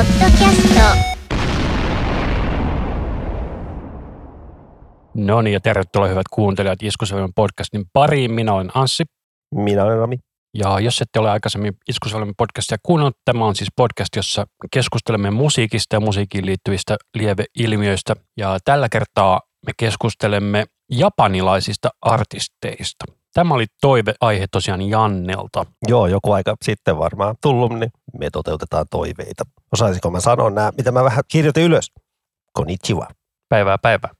ッドキャスト No niin, ja tervetuloa hyvät kuuntelijat Iskusävelmän podcastin pariin. Minä olen Anssi. Minä olen Rami. Ja jos ette ole aikaisemmin Iskusävelmän podcastia kuunnellut, tämä on siis podcast, jossa keskustelemme musiikista ja musiikin liittyvistä lieveilmiöistä. Ja tällä kertaa me keskustelemme japanilaisista artisteista. Tämä oli toiveaihe tosiaan Jannelta. Joo, joku aika sitten varmaan tullut, niin me toteutetaan toiveita. Osaisinko mä sanoa nämä, mitä mä vähän kirjoitin ylös? Konnichiwa. Päivää päivää.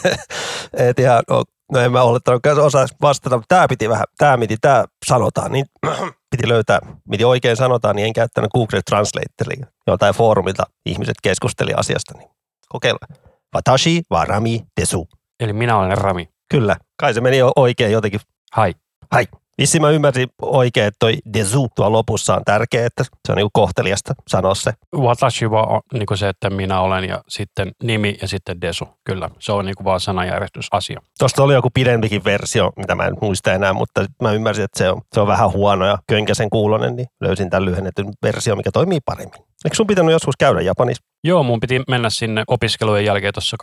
Et ihan, no, no en mä olettanut osaisi vastata, mutta tämä piti vähän, tämä miten tämä sanotaan, niin piti löytää, miten oikein sanotaan, niin en käyttänyt Google Translatoria, joltain foorumilta ihmiset keskusteli asiasta, niin kokeillaan. Watashi wa Rami desu. Eli minä olen Rami. Kyllä, kai se meni oikein jotenkin. Hai. Hai. Vissi mä ymmärsin oikein, että toi desu tuo lopussa on tärkeä, että se on niinku kohteliasta sanoa se. Watashi wa on niin se, että minä olen ja sitten nimi ja sitten desu. Kyllä, se on niin vaan sanajärjestysasia. Tuosta oli joku pidempikin versio, mitä mä en muista enää, mutta mä ymmärsin, että se on, se on vähän huono ja könkäsen kuulonen, niin löysin tämän lyhennetyn versio, mikä toimii paremmin. Eikö sun pitänyt joskus käydä Japanissa? Joo, mun piti mennä sinne opiskelujen jälkeen tuossa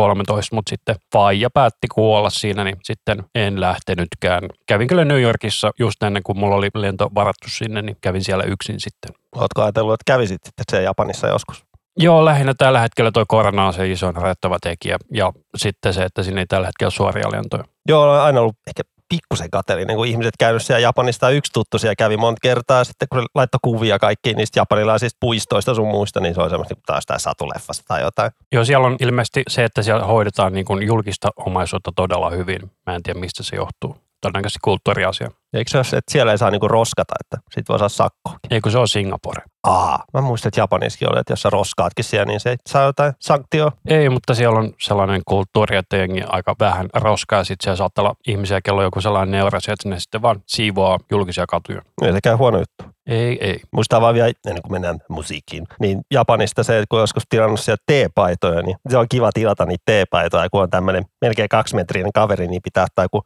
2012-2013, mutta sitten Faija päätti kuolla siinä, niin sitten en lähtenytkään. Kävin kyllä New Yorkissa just ennen kuin mulla oli lento varattu sinne, niin kävin siellä yksin sitten. Oletko ajatellut, että kävisit sitten se Japanissa joskus? Joo, lähinnä tällä hetkellä tuo korona on se iso rajoittava tekijä ja sitten se, että sinne ei tällä hetkellä suoria lentoja. Joo, on aina ollut ehkä pikkusen kateellinen, kun ihmiset käynyt siellä Japanista. Yksi tuttu siellä kävi monta kertaa. Sitten kun se laittoi kuvia kaikkiin niistä japanilaisista puistoista sun muista, niin se on semmoista niin taas tämä satuleffasta tai jotain. Joo, siellä on ilmeisesti se, että siellä hoidetaan niin kuin julkista omaisuutta todella hyvin. Mä en tiedä, mistä se johtuu. Todennäköisesti kulttuuriasia. Eikö se ole, että siellä ei saa niinku roskata, että sit voi saa sakkoa? Eikö se ole Singapore? Aa, mä muistan, että Japanissakin oli, että jos sä roskaatkin siellä, niin se ei saa jotain sanktio. Ei, mutta siellä on sellainen kulttuuri, että jengi aika vähän roskaa ja sitten siellä saattaa olla ihmisiä, kello on joku sellainen neurasi, että ne sitten vaan siivoaa julkisia katuja. Ei sekään huono juttu. Ei, ei. Muistaa vaan vielä, ennen kuin mennään musiikkiin, niin Japanista se, että kun joskus tilannut siellä teepaitoja, niin se on kiva tilata niitä teepaitoja, kun on tämmöinen melkein kaksimetrinen kaveri, niin pitää ottaa joku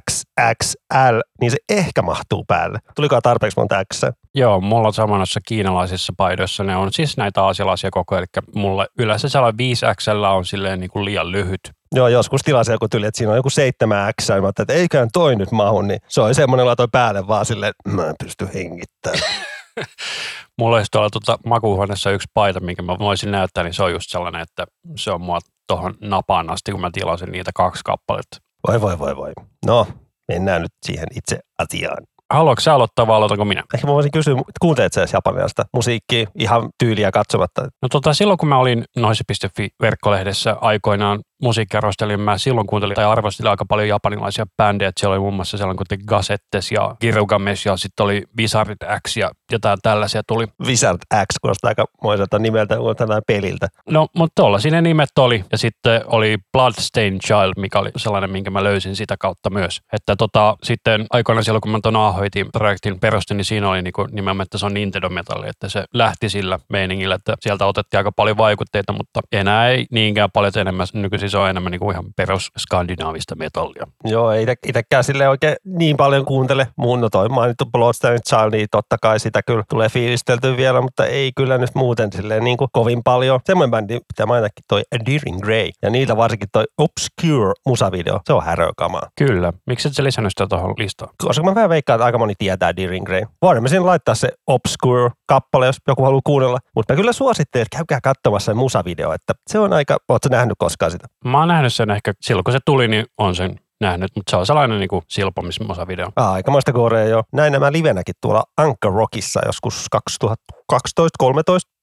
XXXXXXL, niin se ehkä mahtuu päälle. Tuliko tarpeeksi monta X? Joo, mulla on samanossa kiinalaisissa paidoissa, ne on siis näitä aasialaisia koko, eli mulle yleensä sellainen 5 XL on silleen niin kuin liian lyhyt. Joo, joskus tilasin joku tyli, että siinä on joku 7 X, ja mä että eiköhän toi nyt mahu, niin se oli semmoinen laitoi päälle vaan silleen, että mä en pysty hengittämään. Mulla olisi tuolla tuota makuuhuoneessa yksi paita, minkä mä voisin näyttää, niin se on just sellainen, että se on mua tuohon napaan asti, kun mä tilasin niitä kaksi kappaletta. Voi voi voi voi. No, mennään nyt siihen itse asiaan. Haluatko sä aloittaa vai aloitanko minä? Ehkä mä voisin kysyä, kuuntelet sä japanilaista musiikkia ihan tyyliä katsomatta? No tota, silloin kun mä olin noise.fi verkkolehdessä aikoinaan musiikkiarvostelin, mä silloin kuuntelin tai arvostelin aika paljon japanilaisia bändejä. Siellä oli muun muassa sellainen kuin Gazettes ja Girugames ja sitten oli Wizard X ja jotain tällaisia tuli. Wizard X kuulostaa aika moiselta nimeltä, tänään peliltä. No, mutta tuolla siinä nimet oli. Ja sitten oli Bloodstained Child, mikä oli sellainen, minkä mä löysin sitä kautta myös. Että tota, sitten aikoinaan silloin, kun mä tuon Ahoitin projektin perustin, niin siinä oli niinku nimenomaan, että se on Nintendo Metalli, että se lähti sillä meiningillä, että sieltä otettiin aika paljon vaikutteita, mutta enää ei niinkään paljon enemmän nykyisin se on enemmän niin kuin ihan perus skandinaavista metallia. Joo, ei itsekään sille oikein niin paljon kuuntele. Mun no toi mainittu Bloodstained Child, niin totta kai sitä kyllä tulee fiilistelty vielä, mutta ei kyllä nyt muuten silleen niin kuin kovin paljon. Semmoinen bändi pitää mainitakin toi Deering Grey. Ja niitä varsinkin toi Obscure musavideo, se on härökamaa. Kyllä. Miksi et sä lisännyt sitä tuohon listaan? Koska mä vähän veikkaan, että aika moni tietää Deering Grey. Voidaan sinne laittaa se Obscure-kappale, jos joku haluaa kuunnella. Mutta mä kyllä suosittelen, että käykää katsomassa se musavideo, että se on aika, ootko nähnyt koskaan sitä? Mä oon nähnyt sen ehkä silloin, kun se tuli, niin on sen nähnyt, mutta se on sellainen niin silpomisosavideo. Ah, aikamoista korea jo. Näin nämä livenäkin tuolla Anchor Rockissa joskus 2012-2013.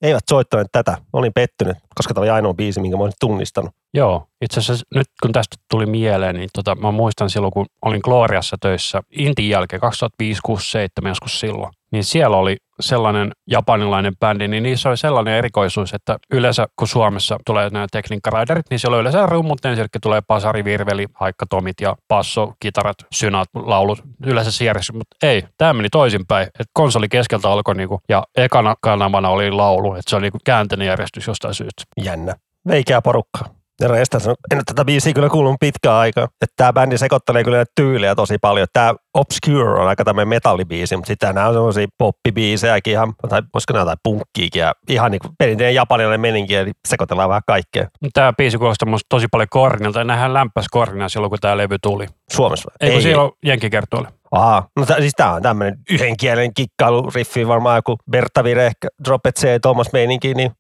Eivät soittaneet tätä. Olin pettynyt, koska tämä oli ainoa biisi, minkä mä olisin tunnistanut. Joo, itse asiassa nyt kun tästä tuli mieleen, niin tota, mä muistan silloin, kun olin Gloriassa töissä Intin jälkeen 2005 6 7 joskus silloin, niin siellä oli sellainen japanilainen bändi, niin niissä oli sellainen erikoisuus, että yleensä kun Suomessa tulee nämä tekniikkaraiderit, niin siellä on yleensä rummut, ensin tulee pasari, virveli, haikkatomit ja passo, kitarat, synat, laulut, yleensä sijärjestys, mutta ei, tämä meni toisinpäin, että konsoli keskeltä alkoi niinku, ja ekana kanavana oli laulu, että se oli niinku järjestys jostain syystä. Jännä. Veikää porukkaa. Herra Estans, en ole tätä biisiä kyllä kuullut pitkään aikaa. Että tämä bändi sekoittelee kyllä tyylejä tosi paljon. Tämä Obscure on aika tämmöinen metallibiisi, mutta sitten nämä on semmoisia poppibiisejäkin ihan, tai voisiko nämä jotain punkkiikin ja ihan niin kuin perinteinen japanilainen meninki, eli sekoitellaan vähän kaikkea. Tämä biisi kuulostaa musta tosi paljon kornilta, ja nähän lämpäs kornina silloin, kun tämä levy tuli. Suomessa vai? Ei, kun silloin jenkkikertoille. Aha, no t- siis tää on tämmönen yhden kielen kikkailu, riffi varmaan joku Bertta Vire, Drop C, Thomas meininki, niin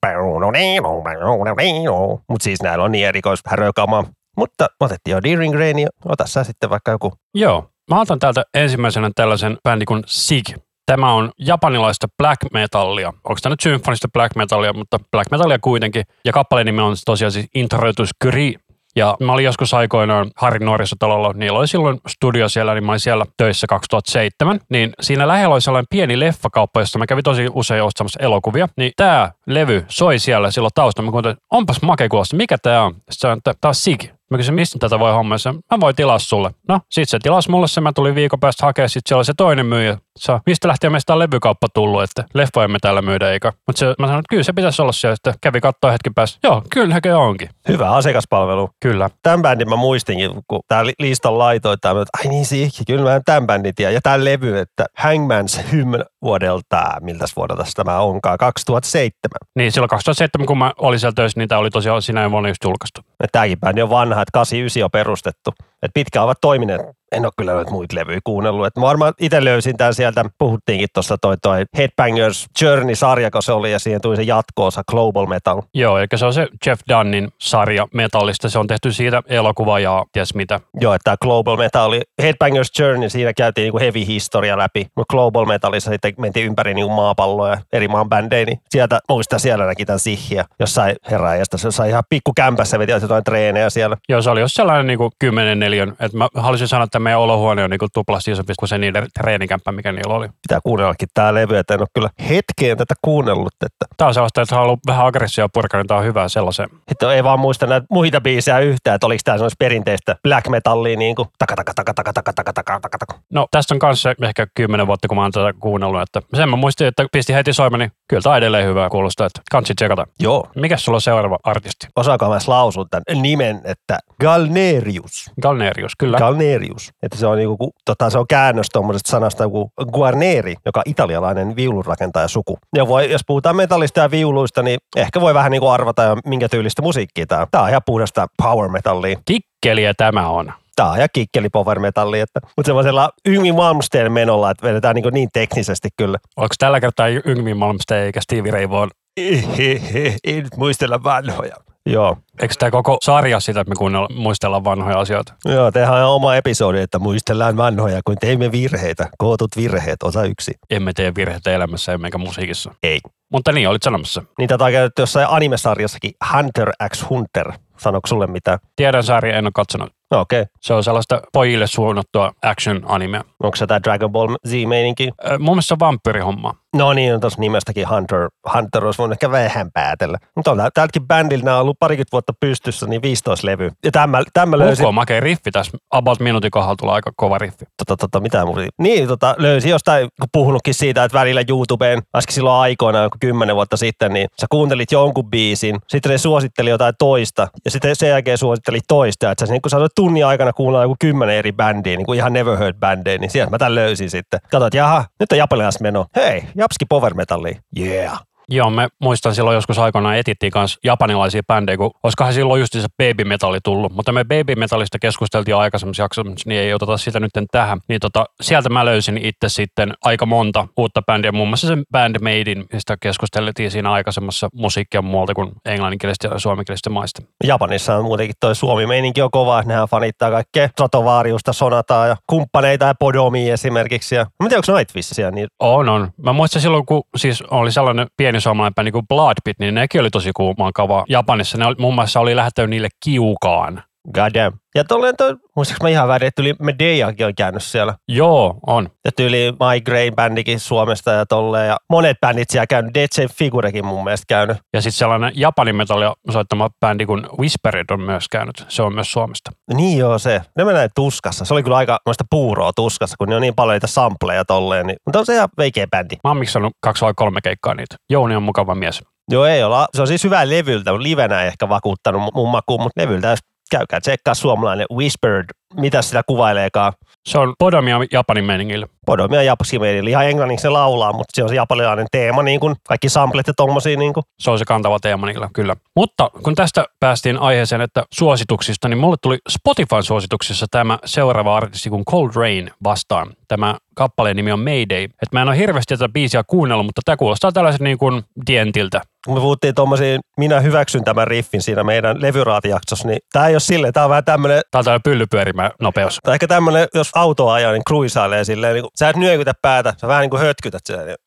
mut siis näillä on niin erikois härökamaa. Mutta otettiin jo Deering Rain, ja ota sä sitten vaikka joku. Joo. Mä otan täältä ensimmäisenä tällaisen bändin kuin Sig. Tämä on japanilaista black metallia. Onko tämä nyt symfonista black metallia, mutta black metallia kuitenkin. Ja kappaleen nimi on tosiaan siis Introitus Kri. Ja mä olin joskus aikoinaan Harin nuorisotalolla, niillä oli silloin studio siellä, niin mä olin siellä töissä 2007. Niin siinä lähellä oli sellainen pieni leffakauppa, jossa mä kävin tosi usein ostamassa elokuvia. Niin tää levy soi siellä silloin taustalla. Mä kuuntelin, onpas makea mikä tää on? Sitten sanoin, että tää on Sig. Mä kysyin, mistä tätä voi hommata? Se, Mä voin tilaa sulle. No, sit se tilasi mulle se, mä tulin viikon päästä hakea, sit siellä oli se toinen myyjä. Sä, mistä lähtien meistä on levykauppa tullut, että leffoja me täällä myydä eikä. Mutta mä sanoin, että kyllä se pitäisi olla siellä, sitten kävi katsoa hetken päästä. Joo, kyllä se onkin. Hyvä asiakaspalvelu. Kyllä. Tämän bändin mä muistinkin, kun tää li- listan laitoit, tää, että ai niin siikki, kyllä mä tämän bändin tiedän. Ja tää levy, että Hangman's Hymn vuodelta, miltäs vuodelta tämä onkaan, 2007. Niin silloin 2007, kun mä olin siellä töissä, niin tämä oli tosiaan sinä vuonna just julkaistu. Tämäkin bändi on vanha, että 89 on perustettu. Et pitkään ovat toimineet. En ole kyllä noita muita levyjä kuunnellut. Et mä varmaan itse löysin tämän sieltä, puhuttiinkin tuossa toi, toi Headbangers Journey-sarja, kun se oli, ja siihen tuli se jatkoosa Global Metal. Joo, eli se on se Jeff Dunnin sarja metallista. Se on tehty siitä elokuva ja ties mitä. Joo, että tämä Global Metal oli Headbangers Journey, siinä käytiin niinku heavy historia läpi, mutta Global Metalissa sitten mentiin ympäri niinku maapalloa ja eri maan bändejä, niin sieltä muista siellä näki tämän Sihhiä, jossain herraajasta, se sai ihan pikku kämpässä, veti jotain treenejä siellä. Joo, se oli just sellainen niin kuin 10 neliön. Että mä haluaisin sanoa, että meidän olohuone on niin kuin tuplasti isompi kuin se niiden treenikämppä, mikä niillä oli. Pitää kuunnellakin tämä levy, että en ole kyllä hetkeen tätä kuunnellut, että Tämä on sellaista, että haluaa vähän aggressioa purkaa, niin tämä on hyvä sellaisen. Sitten ei vaan muista näitä muita biisejä yhtään, että oliko tämä sellaista perinteistä black metallia niin kuin taka taka taka taka taka taka taka taka taka. No tästä on kanssa ehkä 10 vuotta, kun mä oon tätä kuunnellut. Että sen mä muistin, että pisti heti soimaan, niin kyllä tämä edelleen hyvää kuulostaa. Että kansi tsekata. Joo. Mikäs sulla on seuraava artisti? Osaako mä lausua tämän nimen, että Galnerius. Galnerius, kyllä. Galnerius. Että se on, niinku, ku- tota, se on käännös tuommoisesta sanasta joku Guarneri, joka on italialainen viulunrakentaja suku. Ja voi, jos puhutaan metallista ja viuluista, niin ehkä voi vähän niinku arvata, jo, minkä tyylistä musiikkia tämä on. Tämä on ihan puhdasta power metallia. Kikkeliä tämä on. Tämä on ihan kikkeli power metalli, että, mutta semmoisella Yngvi Malmsteen menolla, että vedetään niin, niin teknisesti kyllä. Onko tällä kertaa Yngvi Malmsteen eikä Stevie Ray Vaughan? Ei nyt muistella vanhoja. Joo. Eikö tämä koko sarja sitä, että me kuunnella, muistellaan vanhoja asioita? Joo, tehdään oma episodi, että muistellaan vanhoja, kun teimme virheitä. Kootut virheet, osa yksi. Emme tee virheitä elämässä emmekä musiikissa. Ei. Mutta niin, olit sanomassa. Niitä on käytetty jossain animesarjassakin. Hunter x Hunter. Sanoiko sulle mitään? Tiedän sarja, en ole katsonut. No okei. Okay. Se on sellaista pojille suunnattua action-animea. Onko se tämä Dragon Ball Z-meininki? Ö, Mun mielestä se on vampyyrihomma. No niin, on tuossa nimestäkin Hunter. Hunter olisi voinut ehkä vähän päätellä. Mutta on tältäkin bändillä nämä on ollut parikymmentä vuotta pystyssä, niin 15 levy. Ja tämä, tämä löysin... UK makea riffi tässä. About minuutin kohdalla tulee aika kova riffi. tota, tota, mitä musi... Niin, tota, löysin jostain, kun puhunutkin siitä, että välillä YouTubeen, äsken silloin aikoina, joku kymmenen vuotta sitten, niin sä kuuntelit jonkun biisin, sitten ne suositteli jotain toista, ja sitten sen jälkeen suositteli toista, että sä niin kun sä olet tunnin aikana kuunnella joku kymmenen eri bändiä, niin kuin ihan never heard bändejä, niin sieltä mä tämän löysin sitten. Katsoin, että jaha, nyt on japanilaista meno. Hei, Japski Power Metallia. Yeah. Joo, me muistan silloin joskus aikoinaan etittiin kanssa japanilaisia bändejä, kun olisikohan silloin just se baby metalli tullut. Mutta me baby metallista keskusteltiin jo aikaisemmassa jaksossa, niin ei oteta sitä nyt tähän. Niin tota, sieltä mä löysin itse sitten aika monta uutta bändiä, muun muassa sen Band Madein, mistä keskusteltiin siinä aikaisemmassa musiikkia muualta kuin englanninkielistä ja suomenkielistä maista. Japanissa on muutenkin toi Suomi-meininki on kova, että nehän fanittaa kaikkea Sotovaariusta, Sonataa ja kumppaneita ja Podomia esimerkiksi. Ja, mä en tiedä, onko Nightwishia, niin On, on. Mä muistan silloin, kun siis oli sellainen pieni suomalainen bändi kuin Bloodpit, niin nekin oli tosi kuumaan kavaa. Japanissa ne oli, muun muassa oli lähettänyt niille kiukaan. Goddamn. Ja tolleen toi, muistaaks mä ihan väärin, että tyyli Medeakin on käynyt siellä. Joo, on. Ja tyyli Migraine-bändikin Suomesta ja tolleen. Ja monet bändit siellä käynyt. DJ Figurekin mun mielestä käynyt. Ja sitten sellainen Japanin metallia soittama bändi kuin Whispered on myös käynyt. Se on myös Suomesta. Niin joo se. Ne menee tuskassa. Se oli kyllä aika noista puuroa tuskassa, kun ne on niin paljon niitä sampleja tolleen. Niin. Mutta on se ihan veikeä bändi. Mä oon miksannut kaksi vai kolme keikkaa niitä. Jouni on mukava mies. Joo, ei olla. Se on siis hyvä levyltä, livenä ei ehkä vakuuttanut mun makuun, mutta levyltä käykää tsekkaa suomalainen Whispered, mitä sitä kuvaileekaan. Se on Podomia Japanin meningillä. Podomia Japanin ihan englanniksi se laulaa, mutta se on se japanilainen teema, niin kuin kaikki samplet ja tommosia. Niin kuin. Se on se kantava teema niillä, kyllä. Mutta kun tästä päästiin aiheeseen, että suosituksista, niin mulle tuli Spotifyn suosituksissa tämä seuraava artisti kuin Cold Rain vastaan. Tämä kappaleen nimi on Mayday. Et mä en ole hirveästi tätä biisiä kuunnellut, mutta tämä kuulostaa tällaisen niin kuin dientiltä. Kun me puhuttiin tuommoisia, minä hyväksyn tämän riffin siinä meidän levyraatijaksossa, niin tämä ei ole silleen, tämä on vähän tämmöinen... Tämä on tämmöinen pyllypyörimä nopeus. Tai ehkä tämmöinen, jos auto ajaa, niin cruisailee silleen, niin sä et nyökytä päätä, sä vähän niin kuin hötkytät. Niin,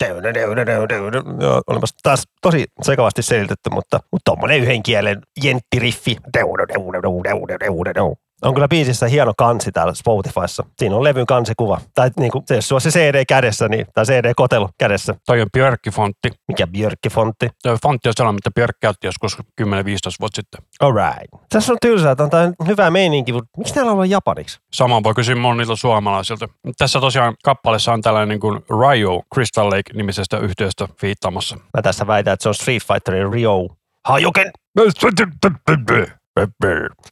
Joo, olemassa taas tosi sekavasti selitetty, mutta, mutta yhden kielen jenttiriffi. On kyllä biisissä hieno kansi täällä Spotifyssa. Siinä on levyn kansikuva. Tai niin kuin, se, jos sulla on se CD kädessä, niin, tai CD-kotelu kädessä. Toi on Björkki-fontti. Mikä Björkki-fontti? Toi fontti on sellainen, mitä Björk käytti joskus 10-15 vuotta sitten. Alright. Tässä on tylsää, että on tää hyvä meininki, mutta miksi täällä on japaniksi? Sama voi kysyä monilta suomalaisilta. Tässä tosiaan kappaleessa on tällainen niin kuin Ryo Crystal Lake-nimisestä yhteystä viittaamassa. Mä tässä väitän, että se on Street Fighterin Ryo. Hajoken!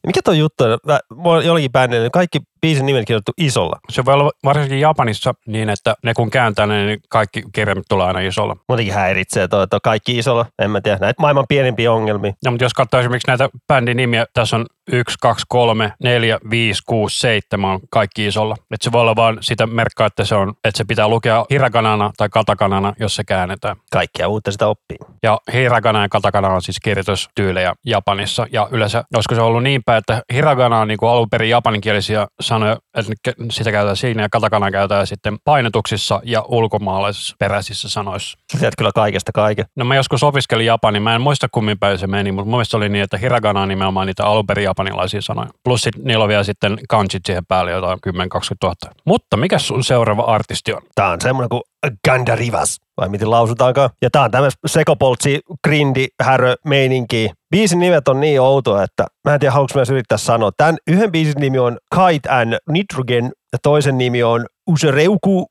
Mikä toi juttu on? Mä, on jollakin bändillä, kaikki biisin nimet kirjoitettu isolla. Se voi olla varsinkin Japanissa niin, että ne kun kääntää ne, niin kaikki kirjaimet tulee aina isolla. Muutenkin häiritsee toi, että on kaikki isolla. En mä tiedä, näitä maailman pienimpiä ongelmia. No, mutta jos katsoo esimerkiksi näitä bändin nimiä, tässä on 1, 2, 3, 4, 5, 6, 7 on kaikki isolla. Että se voi olla vaan sitä merkkaa, että se, on, että se pitää lukea hirakanana tai katakanana, jos se käännetään. Kaikkia uutta sitä oppii. Ja hiragana ja katakana on siis kirjoitustyylejä Japanissa. Ja yleensä, olisiko se ollut niin päin, että hiragana on niin kuin alun perin japaninkielisiä sanoja, että sitä käytetään siinä ja katakana käytetään sitten painetuksissa ja ulkomaalaisissa peräisissä sanoissa. Tiedät kyllä kaikesta kaiken. No mä joskus opiskelin japani, mä en muista kummin päin se meni, mutta mun mielestä oli niin, että hiragana on nimenomaan niitä alun perin japanilaisia sanoja. Plus sit, niillä on vielä sitten kanjit siihen päälle jotain 10-20 000. Mutta mikä sun seuraava artisti on? Tää on semmoinen kuin Gandarivas, vai miten lausutaankaan. Ja tää on tämmöistä sekopoltsi, grindi, härö, meininki. Biisin nimet on niin outoa, että mä en tiedä, haluanko myös yrittää sanoa. Tämän yhden biisin nimi on Kite and Nitrogen, ja toisen nimi on Usereuku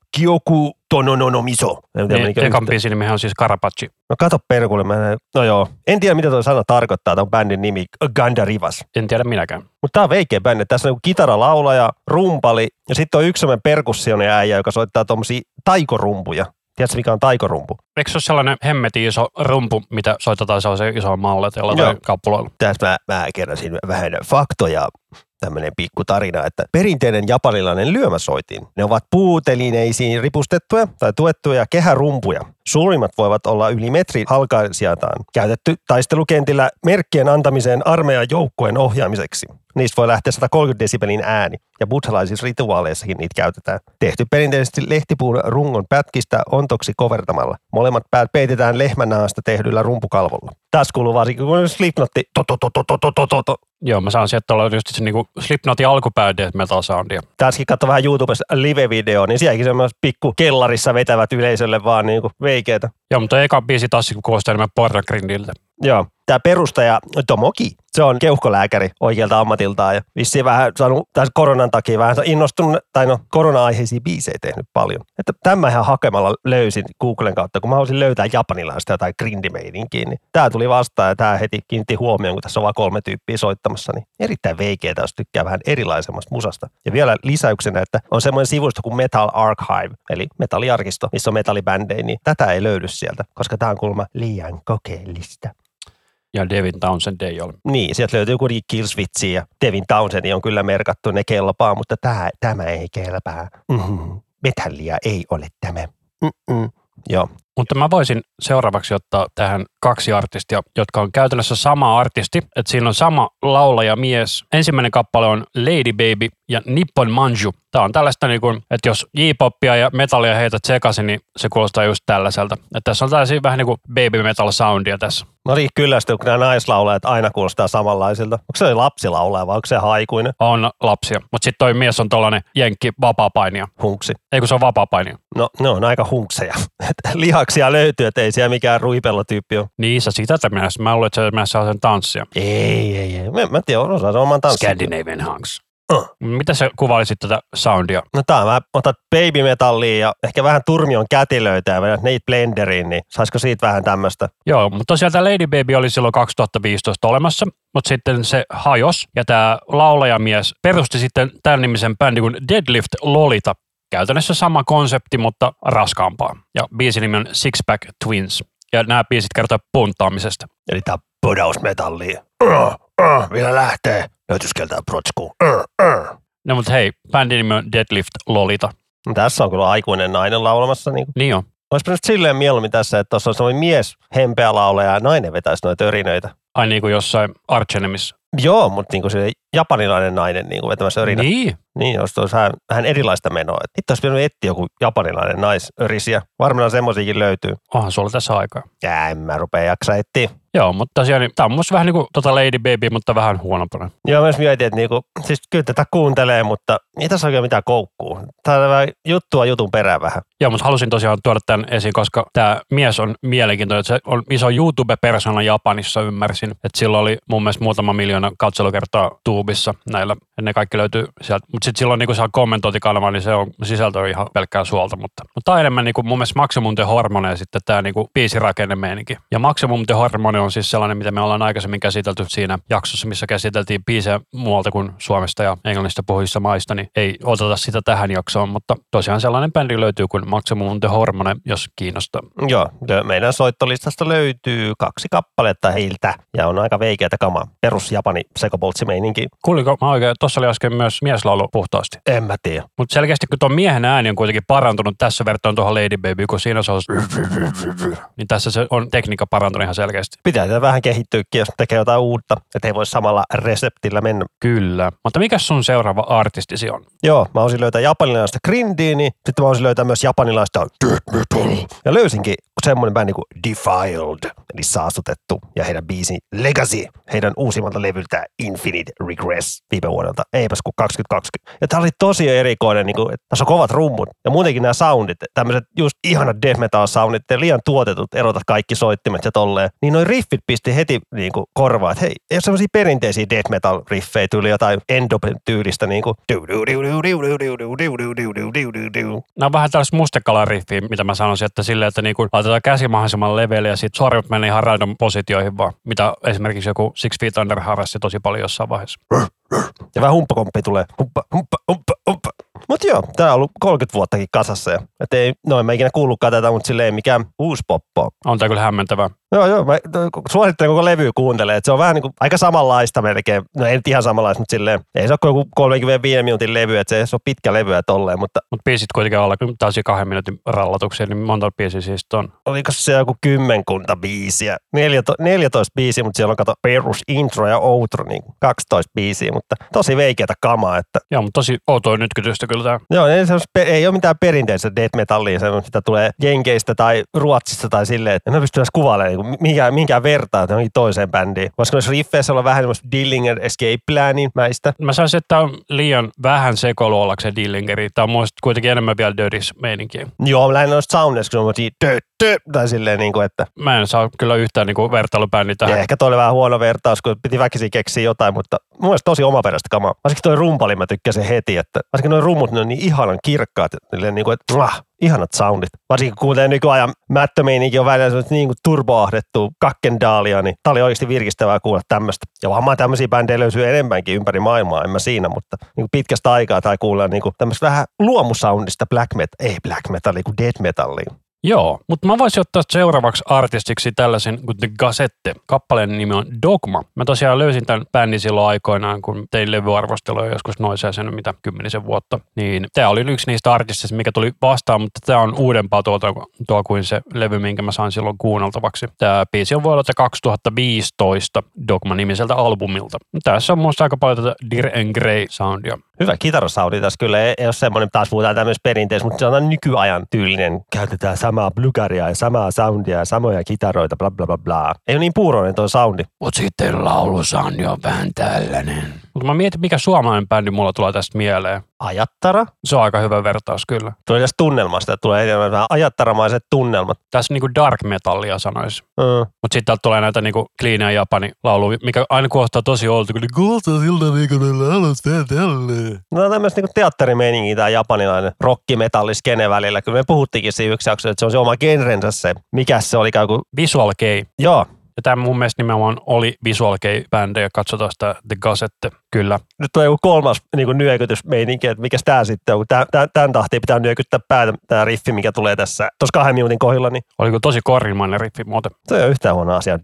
Kyoku Tonononomiso. En tiedä, Niin, ekan biisin on siis Karapachi. No kato perkulle, mä en, no joo. En tiedä, mitä tuo sana tarkoittaa, tämän bändin nimi, Gandarivas. En tiedä minäkään. Mutta tää on veikeä bändi. Tässä on niinku kitaralaulaja, rumpali ja sitten on yksi semmoinen perkussionen äijä, joka soittaa tuommoisia taikorumpuja. Tiedätkö, mikä on taikorumpu? Eikö se ole sellainen hemmeti iso rumpu, mitä soitetaan sellaisen isoon malletilla tai kappuloilla? Tässä mä, mä kerrasin vähän faktoja tämmöinen pikku tarina, että perinteinen japanilainen lyömäsoitin. Ne ovat puutelineisiin ripustettuja tai tuettuja kehärumpuja. Suurimmat voivat olla yli metri halkaisijataan. Käytetty taistelukentillä merkkien antamiseen armeijan joukkojen ohjaamiseksi. Niistä voi lähteä 130 desibelin ääni, ja buddhalaisissa rituaaleissakin niitä käytetään. Tehty perinteisesti lehtipuun rungon pätkistä ontoksi kovertamalla. Molemmat päät peitetään lehmänahasta tehdyllä rumpukalvolla. Tässä kuuluu varsinkin, kun Slipnotti to, to, to, to, to, to, to. Joo, mä saan sieltä olla just se niinku Slipknotin alkupää death metal soundia. Tässäkin katso vähän YouTubessa live-video, niin sielläkin semmoista pikku kellarissa vetävät yleisölle vaan niinku veikeitä. Joo, mutta eka biisi taas kuulostaa enemmän porragrindiltä. Joo. Tämä perustaja Tomoki, se on keuhkolääkäri oikealta ammatiltaan ja vissiin vähän saanut tässä koronan takia vähän innostunut, tai no korona-aiheisia biisejä tehnyt paljon. Että tämä ihan hakemalla löysin Googlen kautta, kun mä halusin löytää japanilaista jotain grindimeininkiä, niin tämä tuli vastaan ja tämä heti kiinnitti huomioon, kun tässä on vain kolme tyyppiä soittamassa, niin erittäin veikeää, jos tykkää vähän erilaisemmasta musasta. Ja vielä lisäyksenä, että on semmoinen sivusto kuin Metal Archive, eli metalliarkisto, missä on metallibändejä, niin tätä ei löydy sieltä, koska tämä on kuulemma liian kokeellista. Ja Devin Townsend ei ole. Niin, sieltä löytyy kuitenkin Killswitch ja Devin Townsend on kyllä merkattu, ne kelpaa, mutta tämä, tämä ei kelpaa. Mm-hmm. Metallia ei ole tämä. Mm-mm. Joo. Mutta mä voisin seuraavaksi ottaa tähän kaksi artistia, jotka on käytännössä sama artisti. Että siinä on sama laulaja mies. Ensimmäinen kappale on Lady Baby ja Nippon Manju. Tämä on tällaista, niin kuin, että jos J-poppia ja metallia heität sekaisin, niin se kuulostaa just tällaiselta. Että tässä on tällaisia vähän niin kuin baby metal soundia tässä. Mä olin kyllästynyt, kun nämä naislaulajat aina kuulostaa samanlaisilta. Onko se lapsilaulaja vai onko se haikuinen On lapsia. Mutta sitten toi mies on tollanen jenkki vapaapainija. hunksi? Ei kun se on vapaapainija. No, ne on aika hunkseja. Et Lihaksia löytyy, että ei siellä mikään ruipellotyyppi ole. Niin sä sitä mennessä. Mä luulen, että se mennessä sen tanssia. Ei, ei, ei. Mä, mä tiedän, osaa se oman tanssin. Scandinavian Hunks. Uh. Mitä sä kuvailisit tätä soundia? No tää mä otat baby metallia ja ehkä vähän turmion kätilöitä ja vedät niitä blenderiin, niin saisiko siitä vähän tämmöistä? Joo, mutta tosiaan tämä Lady Baby oli silloin 2015 olemassa, mutta sitten se hajos ja tämä laulajamies perusti sitten tämän nimisen bändin kuin Deadlift Lolita. Käytännössä sama konsepti, mutta raskaampaa. Ja biisin nimi on Six Pack Twins. Ja nämä biisit kertoo puntaamisesta. Eli tää podausmetallia. Uh, uh, vielä lähtee. Löytyskeltää protskuun. Uh, uh. No mutta hei, bändin nimi on Deadlift Lolita. No, tässä on kyllä aikuinen nainen laulamassa. Niin Niin on. Olisi pitänyt silleen mieluummin tässä, että tuossa on semmoinen mies hempeä laulaja ja nainen vetäisi noita örinöitä. Ai niin kuin jossain Arch Enemies. Joo, mutta niin kuin se japanilainen nainen niin kuin vetämässä örinä. Niin. Niin. jos olisi vähän, vähän erilaista menoa. Että Itse olisi pitänyt etsiä joku japanilainen naisörisiä. Varmaan semmoisiakin löytyy. Onhan sulla tässä aikaa. Ja en mä rupea jaksa etsiä. Joo, mutta tosiaan niin, tämä on musta vähän niin kuin tota Lady Baby, mutta vähän huonompana. Joo, mä myös mietin, että niinku, siis kyllä tätä kuuntelee, mutta ei tässä oikein mitään koukkuu. Tää on vähän juttua jutun perään vähän. Joo, mutta halusin tosiaan tuoda tämän esiin, koska tämä mies on mielenkiintoinen. että Se on iso YouTube-persona Japanissa, ymmärsin. Että sillä oli mun mielestä muutama miljoona katselukertaa tuubissa näillä. Ne kaikki löytyy sieltä. Mutta sitten silloin niin siellä kommentointikanava, niin se on sisältö on ihan pelkkää suolta. Mutta, mutta tämä on enemmän niin kuin mun mielestä the Hormone ja sitten tämä niin biisirakennemeininki. Ja the Hormone on siis sellainen, mitä me ollaan aikaisemmin käsitelty siinä jaksossa, missä käsiteltiin biisejä muualta kuin Suomesta ja Englannista puhuissa maista, niin ei oteta sitä tähän jaksoon, mutta tosiaan sellainen bändi löytyy kuin the Hormone, jos kiinnostaa. Joo, meidän soittolistasta löytyy kaksi kappaletta heiltä ja on aika veikeätä kamaa. Perus Japani sekopoltsimeininki. Kuuliko mä oikein, tuossa oli äsken myös mieslaulu puhtaasti. En mä tiedä. Mutta selkeästi kun tuon miehen ääni on kuitenkin parantunut tässä verrattuna tuohon Lady Baby, kun siinä se on niin tässä se on tekniikka parantunut ihan selkeästi. Pitää tätä vähän kehittyäkin, jos tekee jotain uutta, että ei voi samalla reseptillä mennä. Kyllä. Mutta mikä sun seuraava artistisi on? Joo, mä olisin löytää japanilaista grindiä, niin sitten mä olisin löytää myös japanilaista death metal. Ja löysinkin semmoinen bändi kuin Defiled, eli saastutettu, ja heidän biisi Legacy, heidän uusimmalta levyltä Infinite Regress viime vuodelta, eipäs kuin 2020. Ja tää oli tosi erikoinen, niin kuin, että tässä on kovat rummut, ja muutenkin nämä soundit, tämmöiset just ihanat death metal soundit, ja liian tuotetut, erotat kaikki soittimet ja tolleen, niin noin riffit pisti heti niin kuin korvaa, että hei, ei ole semmoisia perinteisiä death metal riffejä, tyyli jotain endopen tyylistä, niin kuin Nämä on vähän tällaista mustekala-riffiä, mitä mä sanoisin, että silleen, että niinku laitetaan käsi mahdollisimman leveälle ja sitten sormet menee ihan random positioihin vaan, mitä esimerkiksi joku Six Feet Under harrasti tosi paljon jossain vaiheessa. Ja vähän humppakomppi tulee. Humppa, humppa, humppa, humppa. Mutta joo, tää on ollut 30 vuottakin kasassa. Ja, et ei, no en mä ikinä kuullutkaan tätä, mutta silleen ei mikään uusi poppo. On tämä kyllä hämmentävää. Joo, joo, mä suosittelen koko levy kuuntelee, se on vähän niin kuin aika samanlaista melkein. No ei nyt ihan samanlaista, mutta silleen, ei se ole joku 35 minuutin levy, että se ei ole pitkä levy tolleen, mutta Mutta biisit kuitenkin olla taas kahden minuutin rallatuksia, niin monta biisiä siis on. oliko se joku kymmenkunta biisiä, 14, 14 biisiä, mutta siellä on kato perus intro ja outro, niin 12 biisiä, mutta tosi veikeätä kamaa, että Joo, mutta tosi outoa nytkytystä kyllä tämä. Joo, ei, se ei ole mitään perinteistä death metallia, se, sitä tulee Jenkeistä tai Ruotsista tai silleen, että en mä pysty edes kuvailemaan niin minkään, minkään vertaa johonkin toiseen bändiin. Voisiko noissa riffeissä olla vähän semmoista Dillinger Escape Planin mäistä? Mä sanoisin, että tämä on liian vähän sekoilu ollakseen Dillingeri. Tämä on mielestä kuitenkin enemmän vielä Dirtys meininkiä. Joo, lähinnä noista soundeista, kun on semmoisia tö, tai silleen niin kuin, että Mä en saa kyllä yhtään niin vertailubändi ja tähän. ehkä toi oli vähän huono vertaus, kun piti väkisin keksiä jotain, mutta mun mielestä tosi omaperäistä kamaa. Varsinkin toi rumpali mä tykkäsin heti, että varsinkin noin rummut, ne on niin ihanan kirkkaat, niin kuin, että muah, ihanat soundit. Varsinkin kun kuuntelee nykyajan mättömeininkin on välillä niin kuin turboahdettu kakkendaalia, niin tää oli oikeasti virkistävää kuulla tämmöistä. Ja varmaan tämmöisiä bändejä löytyy enemmänkin ympäri maailmaa, en mä siinä, mutta niin kuin pitkästä aikaa tai kuulla niin kuin tämmöistä vähän luomusoundista black metal, ei black metal, kuin death metallia. Joo, mutta mä voisin ottaa seuraavaksi artistiksi tällaisen kuin The Gazette. Kappaleen nimi on Dogma. Mä tosiaan löysin tämän bändin silloin aikoinaan, kun tein levyarvosteluja joskus noissa sen mitä kymmenisen vuotta. Niin tämä oli yksi niistä artisteista, mikä tuli vastaan, mutta tämä on uudempaa tuota, tuo kuin se levy, minkä mä sain silloin kuunneltavaksi. Tämä biisi on vuodelta 2015 Dogma-nimiseltä albumilta. Tässä on musta aika paljon tätä Dir en Grey soundia. Hyvä kitarasaundi tässä kyllä. Ei, ei ole semmoinen, taas puhutaan tämmöistä perinteistä, mutta se on nykyajan tyylinen. Käytetään samaa blugaria ja samaa soundia ja samoja kitaroita, bla bla bla bla. Ei ole niin puuroinen tuo soundi. Mutta sitten laulusoundi on vähän tällainen. Mutta mä mietin, mikä suomalainen bändi mulla tulee tästä mieleen. Ajattara. Se on aika hyvä vertaus kyllä. Tulee tästä tunnelmasta, että tulee enemmän vähän ajattaramaiset tunnelmat. Tässä niinku dark metallia sanoisi. Mm. Mutta sitten täältä tulee näitä niinku cleania japani laulu, mikä aina kuulostaa tosi oldulta, kun kuulostaa siltä niin kuin ne laulaa tälle. No tämmöistä niinku teatterimeininki tämä japanilainen rockimetalliskene välillä. Kyllä me puhuttiinkin siinä yksi jakso, että se on se oma genrensä se. Mikä se oli kuin, Visual Kei. joo, Ja tämä mun mielestä nimenomaan oli Visual Kei-bändi ja katsotaan sitä The Gazette. Kyllä. nyt tulee joku kolmas niin kuin nyökytysmeininki, että mikä tämä sitten on. Tää, tää, tämän tahtiin pitää nyökyttää päätä, tämä riffi, mikä tulee tässä tuossa kahden minuutin kohdilla, niin Oliko tosi korrimainen riffi muuten. se ei ole yhtään huono asia.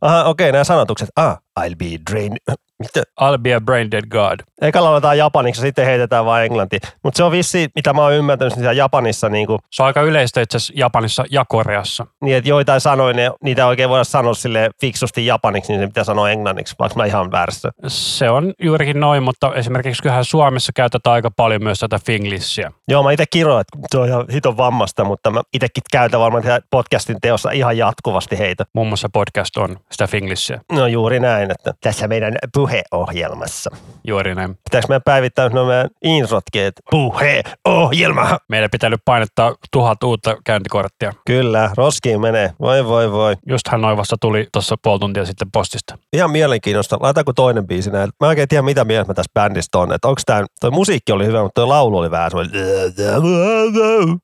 Aha, okei, nämä sanotukset. Ah, I'll be drained. Mitä? I'll be a brain dead god. Eka lauletaan japaniksi ja sitten heitetään vain englanti. Mutta se on vissi, mitä mä oon ymmärtänyt niin Japanissa, niin, kuin, Se on aika yleistä itse asiassa Japanissa ja Koreassa. niin että joitain sanoja, ne, niitä ei oikein voida sanoa sille fiksusti japaniksi, niin se pitää sanoa englanniksi, vaikka mä ihan väärässä. Se on juurikin noin, mutta esimerkiksi kyllähän Suomessa käytetään aika paljon myös tätä finglishia. Joo, mä itse kirjoin, että se on ihan hiton vammasta, mutta mä itsekin käytän varmaan podcastin teossa ihan jatkuvasti heitä. Muun muassa podcast on sitä finglishia. No juuri näin, että tässä meidän puheohjelmassa. Juuri näin. Pitääkö meidän päivittää no meidän introtkin, että puheohjelma? Meidän pitää nyt painettaa tuhat uutta käyntikorttia. Kyllä, roskiin menee. Voi voi voi. Justhan noin vasta tuli tuossa puoli tuntia sitten postista. Ihan mielenkiintoista. Laitaanko toinen biisi näin? Mä oikein tiedä, mitä mieltä mä tässä bändistä on. Että onko tää, toi musiikki oli hyvä, mutta toi laulu oli vähän semmoinen.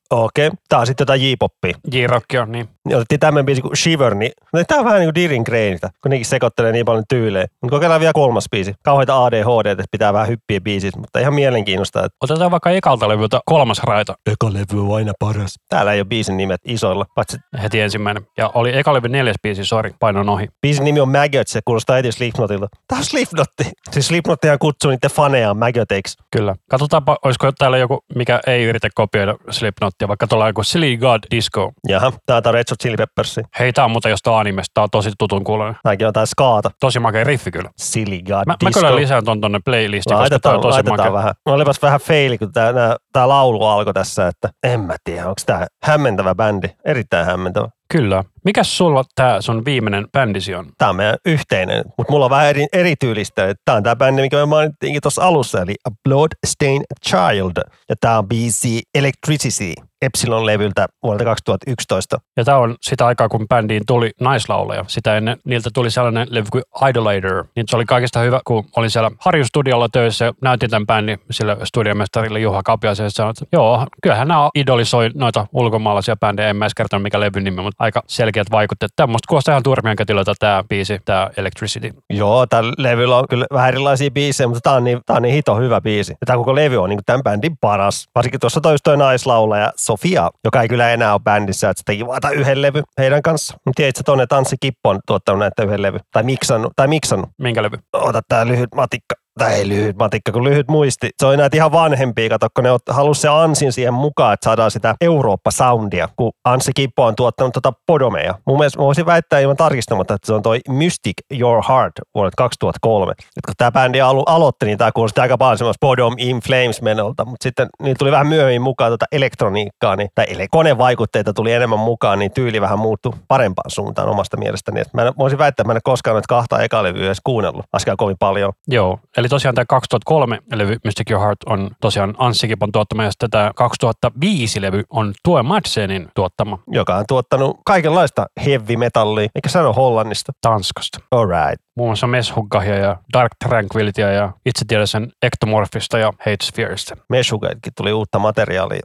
Okei, okay. tää on sitten jotain J-poppia. J-Rock on niin. Niin otettiin tämmöinen biisi kuin Shiver, niin no, tää on vähän niin kuin Dirin Grainista, kun niinkin sekoittelee niin paljon tyylejä. Mutta kokeillaan vielä kolmas biisi. Kauheita ADHD, että pitää vähän hyppiä biisissä, mutta ihan mielenkiintoista, että Otetaan vaikka ekalta levyltä kolmas raita. eka levy on aina paras. Täällä ei ole biisin nimet isoilla, paitsi Heti ensimmäinen. Ja oli eka levy neljäs biisi, sori, painon ohi. biisin nimi on Maggot, se kuulostaa heti Slipknotilta. Tää on Slipknotti. Siis Slipknottihan kutsuu niiden fanejaan Maggoteiksi. Kyllä. Katsotaanpa, olisiko täällä joku, mikä ei yritä kopioida Slipknottia, vaikka tuolla on joku Silly God Disco. Jaha, tää on Red Hot Chili Peppersi. Hei, tää on muuten jostain animesta, tää on tosi tutun kuulonen. Tääkin on tää skaata. Tosi makea riffi kyllä. Silly God Mä, mä Disco. kyllä lisään ton tonne playlistiin, koska tää on tosi makea. vähän. No olipas vähän feili, kun tää, nää, tää laulu alkoi tässä, että en mä tiedä, onko tää hämmentävä bändi. Erittäin hämmentävä. Kyllä. Mikäs sulla tää sun viimeinen bändisi on? Tää on meidän yhteinen, mutta mulla on vähän eri, erityylistä. Tää on tää bändi, mikä me mainittiinkin tuossa alussa, eli A Bloodstained Child. Ja tää on biisi Electricity Epsilon-levyltä vuodelta 2011. Ja tää on sitä aikaa, kun bändiin tuli naislauleja. Sitä ennen niiltä tuli sellainen levy kuin Idolator. Niin se oli kaikista hyvä, kun olin siellä Harju-studiolla töissä ja näytin tämän bändin sille studiomestarille Juha Kapiaiselle ja sanoin, että joo, kyllähän nämä idolisoi noita ulkomaalaisia bändejä. En mä edes kertonut mikä levyn nimi, mutta aika selkeät vaikutteet. Tämmöistä kuulostaa ihan turmien kätilöitä tämä biisi, tämä Electricity. Joo, tällä levyllä on kyllä vähän erilaisia biisejä, mutta tää on niin, tää on niin hito hyvä biisi. Ja tää koko levy on niin tämän bändin paras. Varsinkin tuossa toisi toi naislaulaja Sofia, joka ei kyllä enää ole bändissä, että vaan tää yhden levy heidän kanssa. Tiedätkö tonne Tanssi Kippo on tuottanut näitä yhden levy? Tai miksannut, tai miksannut. Minkä levy? Ota tää lyhyt matikka. Tai ei lyhyt matikka, kun lyhyt muisti. Se oli näitä ihan vanhempia, kato, kun ne halusi se Ansin siihen mukaan, että saadaan sitä Eurooppa-soundia, kun Anssi Kippo on tuottanut tota Podomeja. Mun mielestä voisin väittää ilman tarkistamatta, että se on toi Mystic Your Heart vuodelta 2003. Et kun tämä bändi alu, aloitti, niin tämä kuulosti aika paljon semmoista Podom In Flames menolta, mutta sitten niin tuli vähän myöhemmin mukaan tota elektroniikkaa, niin, tai ele- konevaikutteita tuli enemmän mukaan, niin tyyli vähän muuttui parempaan suuntaan omasta mielestäni. Et mä, en, voisin väittää, että mä en koskaan näitä kahta ekalevyä edes kuunnellut, kovin paljon. Joo, eli tosiaan tämä 2003 levy Mystic Your Heart on tosiaan Anssi Kipon tuottama ja sitten tämä 2005 levy on Tue Madsenin tuottama joka on tuottanut kaikenlaista heavy metallia, eikä sano Hollannista. Tanskasta. Alright. Muun muassa Meshuggahia ja Dark Tranquilitya ja itse tiedän sen Ectomorphista ja Hate Sphereista. Meshugaitkin tuli uutta materiaalia.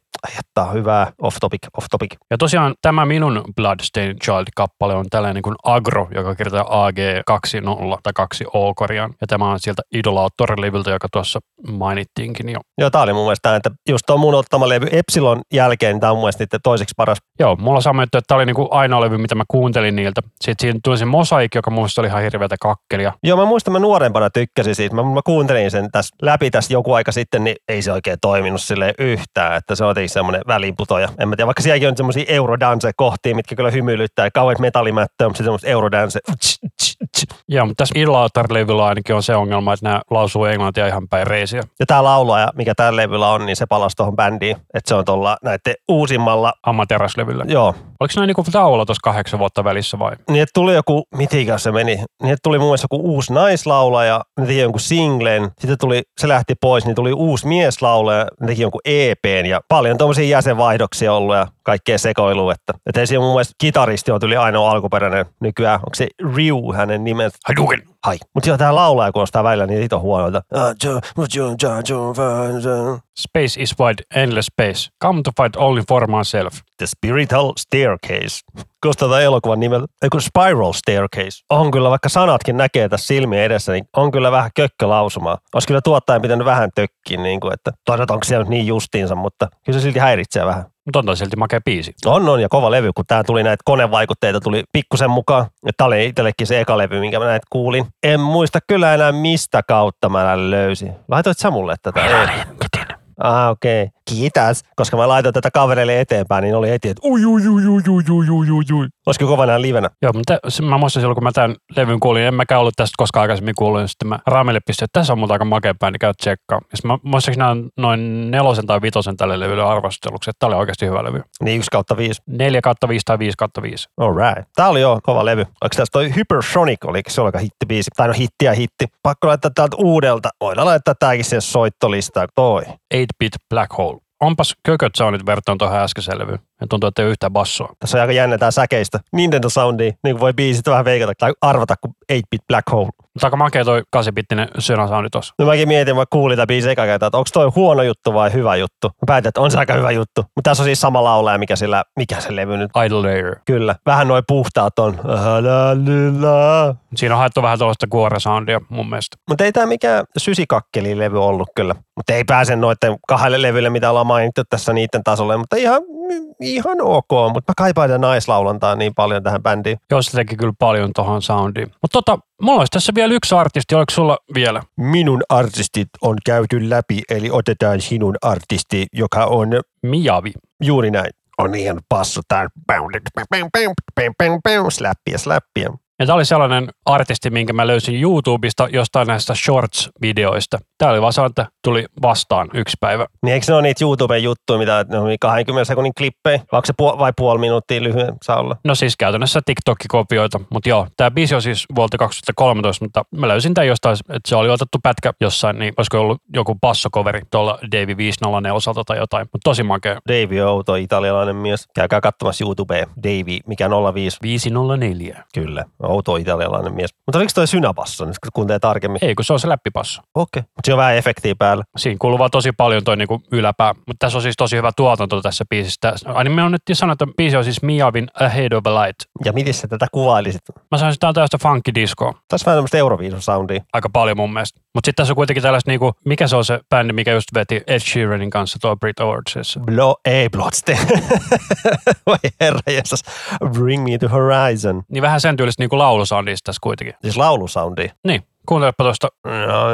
On hyvää off topic, off topic. Ja tosiaan tämä minun Bloodstained Child-kappale on tällainen niin kuin Agro, joka kirjoitetaan AG20 tai 2O korjaan. Ja tämä on sieltä Idolator-levyltä, joka tuossa mainittiinkin jo. Joo, tää oli mun mielestä, että just tuon mun ottama levy Epsilon jälkeen, niin tää on mun mielestä toiseksi paras. Joo, mulla on sama juttu, että tämä oli niin kuin ainoa levy, mitä mä kuuntelin niiltä. Sitten siinä tuli se mosaikki, joka mun oli ihan hirveätä kakkelia. Joo, mä muistan, mä nuorempana tykkäsin siitä. Mä, mä kuuntelin sen tässä läpi tässä joku aika sitten, niin ei se oikein toiminut sille yhtään, että se on jotenkin semmoinen väliinputoja. En mä tiedä, vaikka sielläkin on semmoisia eurodance-kohtia, mitkä kyllä hymyilyttää, kauheat metallimättöä, mutta se semmoista eurodance. Joo, mutta tässä Idolator-levyllä ainakin on se ongelma, että nämä lausuu englantia ihan päin reisiä. Ja tämä laulaja, mikä tällä levyllä on, niin se palasi tuohon bändiin, että se on tuolla näiden uusimmalla, Amateras-levyllä. joo, Oliko se noin niin tauolla tuossa kahdeksan vuotta välissä vai? niin että tuli joku, mitikä se meni, niin että tuli muun muassa joku uusi naislaulaja, ne teki jonkun singlen, sitten tuli, se lähti pois, niin tuli uusi mieslaulaja, ne teki jonkun EPn ja paljon tuommoisia jäsenvaihdoksia ollut ja kaikkea sekoilua, että, että ei siinä mun mielestä kitaristi on tuli ainoa alkuperäinen nykyään, onko se Ryu hänen nimensä? Hadouken! Hai. Mutta joo, tää laulaja kuulostaa välillä niin ito huonoita. Space is wide, endless space. Come to fight only for myself. The Spiritual Staircase. Kuulostaa tätä elokuvan nimeltä. Eiku Spiral Staircase. On kyllä, vaikka sanatkin näkee tässä silmien edessä, niin on kyllä vähän kökkö lausumaa. Olisi kyllä tuottajan pitänyt vähän tökkiä, niin kuin, että toisaalta onko siellä nyt niin justiinsa, mutta kyllä se silti häiritsee vähän. Mutta on toi silti makea biisi. On, on, ja kova levy, kun tää tuli näitä konevaikutteita, tuli pikkusen mukaan. Ja tää oli itsellekin se eka levy, minkä mä näitä kuulin. En muista kyllä enää mistä kautta mä löysin. Laitoit sä mulle tätä? Ei. Ah, okei. Okay. Kiitos. Koska mä laitoin tätä kavereille eteenpäin, niin oli heti, että ui, ui, ui, ui, ui, ui, ui, ui, ui. Olisiko kova näin livenä? Joo, mutta mä muistan silloin, kun mä tämän levyn kuulin, en mäkään ollut tästä koskaan aikaisemmin kuullut, ja sitten mä Ramille pistin, että tässä on multa aika makea bändi, käy tsekkaa. Ja mä muistaakseni noin nelosen tai vitosen tälle levylle arvosteluksi, että tämä oli oikeasti hyvä levy. Niin yksi kautta viisi. 4 kautta 5 tai 5 kautta 5. Alright. Tää oli jo kova levy. Oliko tässä toi Hypersonic, oli se oli aika hittibiisi? Tai no hitti ja hitti. Pakko laittaa täältä uudelta. Voidaan laittaa tääkin siihen soittolistaan. Toi. 8-bit Black Hole. Onpas kököt soundit vertaan tuohon äskeiseen levyyn. Ja tuntuu, että ei ole yhtään bassoa. Tässä on aika jännä tää säkeistä. Nintendo Soundi, niin kuin voi biisit vähän veikata tai arvata kuin 8-bit Black Hole. Mutta aika makea toi 8-bittinen synasoundi tossa. No mäkin mietin, mä kuulin tätä biisi eka kertaa, että onko toi huono juttu vai hyvä juttu. Mä päätin, että on se aika hyvä juttu. Mutta tässä on siis sama laulaja, mikä sillä, mikä se levy nyt. Idle Layer. Kyllä. Vähän noin puhtaat on. Siinä on haettu vähän tuollaista kuoresoundia mun mielestä. Mutta ei tämä mikään sysikakkelilevy ollut kyllä. Mutta ei pääse noiden kahdelle levylle, mitä ollaan mainittu tässä niiden tasolle. Mutta ihan, ihan ok. Mutta mä kaipaan tätä naislaulantaa niin paljon tähän bändiin. Joo, se teki kyllä paljon tuohon soundiin. Mutta tota, mulla olisi tässä vielä yksi artisti, oliko sulla vielä? Minun artistit on käyty läpi, eli otetaan sinun artisti, joka on Miavi. juuri näin. On ihan passu tää. Slappia, slappia. Ja tämä oli sellainen artisti, minkä mä löysin YouTubesta jostain näistä shorts-videoista. Tämä oli vaan sellainen, että tuli vastaan yksi päivä. Niin eikö ne ole niitä YouTuben juttuja, mitä ne on 20 sekunnin klippejä? Vai onko se puol- vai puoli minuuttia lyhyen saa olla? No siis käytännössä TikTok-kopioita, mutta joo, tämä biisi on siis vuolta 2013, mutta mä löysin tämän jostain, että se oli otettu pätkä jossain, niin olisiko ollut joku passokoveri tuolla Davey 504 osalta tai jotain, mutta tosi makea. Davey Outo, italialainen mies. Käykää katsomassa YouTubeen. Davey, mikä 05. 504. Kyllä, outo italialainen mies. Mutta oliko toi synabasso, nyt kun kuuntelee tarkemmin? Ei, kun se on se läppipasso. Okei. Okay. Mutta siinä on vähän efektiä päällä. Siinä kuuluu vaan tosi paljon toi niinku yläpää, mutta tässä on siis tosi hyvä tuotanto tässä biisissä. Aina me on nyt sanoa, että biisi on siis Miavin Ahead of a Light. Ja miten sä tätä kuvailisit? Mä sanoisin, että tämä on tällaista funky-diskoa. Tässä vähän tämmöistä Euroviisun-soundia. aika paljon mun mielestä. Mutta sitten tässä on kuitenkin tällaista, niinku, mikä se on se bändi, mikä just veti Ed Sheeranin kanssa tuo Brit Awardsissa. Blo, ei Bloodstain. Voi herra Jeesus. Bring me to horizon. Niin vähän sen tyylistä niinku laulusoundista tässä kuitenkin. Siis laulusoundia. Niin, kuuntelepa tuosta, No,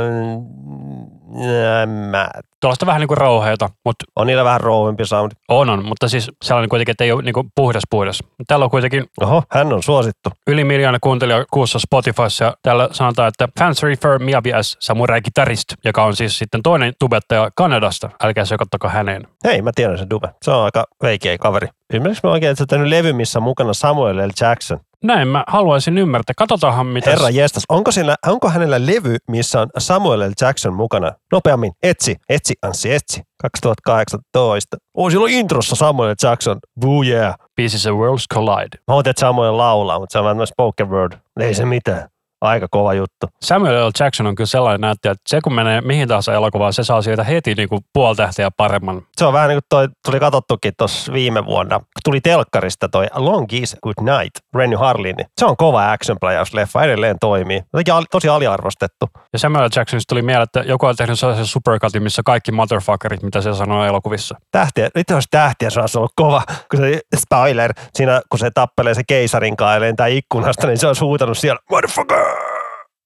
en mä. tuollaista vähän niinku rouheita, mutta On niillä vähän rouvempi soundi. on on, mutta siis sellainen kuitenkin, että ei ole niinku puhdas puhdas. Täällä on kuitenkin Oho, hän on suosittu. yli miljoona kuuntelijaa kuussa Spotifyssa ja täällä sanotaan, että fans refer Miyabi as samurai guitarist, joka on siis sitten toinen tubettaja Kanadasta. Älkää sekoittako häneen. Hei, mä tiedän sen Dube. Se on aika veikeä kaveri. Ymmärrätkö mä oikein, että sä tehnyt levy, missä on mukana Samuel L. Jackson? Näin mä haluaisin ymmärtää. Katsotaanhan mitä... Herra jestas, onko, sillä, onko hänellä levy, missä on Samuel L. Jackson mukana? Nopeammin, etsi, etsi, Anssi, etsi. 2018. Oh, silloin introssa Samuel L. Jackson. Boo yeah. biisissä Worlds Collide. Mä oon, että Samuel laulaa, mutta se on vähän myös spoken word. Ei se mitään. Aika kova juttu. Samuel L. Jackson on kyllä sellainen näyttäjä, että se kun menee mihin tahansa elokuvaan, se saa siitä heti niin kuin puoli tähteä paremman. Se on vähän niin kuin toi, tuli katsottukin tuossa viime vuonna, tuli telkkarista toi Long Is Good Night, Renny Harlin. Se on kova action leffa edelleen toimii. Jotenkin tosi aliarvostettu. Ja Samuel L. Jacksonista tuli mieleen, että joku on tehnyt sellaisen supercutin, missä kaikki motherfuckerit, mitä se sanoo elokuvissa. Tähtiä, nyt olisi tähtiä, se olisi ollut kova. Kun se spoiler, siinä kun se tappelee se keisarin kanssa ja lentää ikkunasta, niin se olisi huutanut siellä, motherfucker!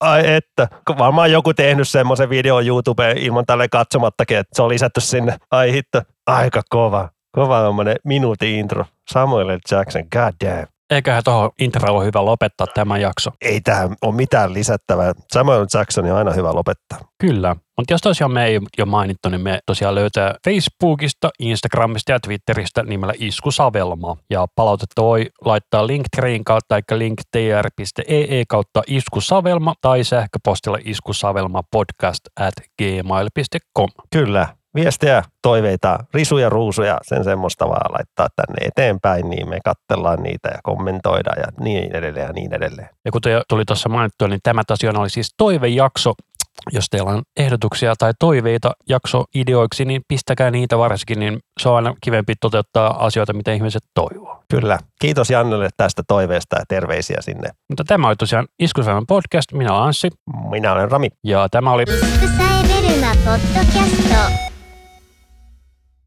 Ai että, varmaan joku tehnyt semmoisen videon YouTubeen ilman tälle katsomattakin, että se on lisätty sinne. Ai hitto, aika kova. Kova tommonen minuutin intro. Samuel. Jackson, god damn. Eiköhän tuohon introon ole hyvä lopettaa tämä jakso. Ei tähän ole mitään lisättävää. Samuel Jackson on aina hyvä lopettaa. Kyllä. Mutta jos tosiaan me ei jo mainittu, niin me tosiaan löytää Facebookista, Instagramista ja Twitteristä nimellä Iskusavelma. Ja palautetta voi laittaa Linktreen kautta, eli linktr.ee kautta iskusavelma tai sähköpostilla iskusavelma podcast at gmail.com. Kyllä. Viestejä, toiveita, risuja, ruusuja, sen semmoista vaan laittaa tänne eteenpäin, niin me katsellaan niitä ja kommentoidaan ja niin edelleen ja niin edelleen. Ja kuten tuli tuossa mainittua, niin tämä tosiaan oli siis toivejakso, jos teillä on ehdotuksia tai toiveita jaksoideoiksi, niin pistäkää niitä varsinkin, niin se on aina kivempi toteuttaa asioita, mitä ihmiset toivoo. Kyllä. Kiitos Jannelle tästä toiveesta ja terveisiä sinne. Mutta tämä oli tosiaan Iskusalan podcast. Minä olen Anssi Minä olen Rami. ja tämä oli イス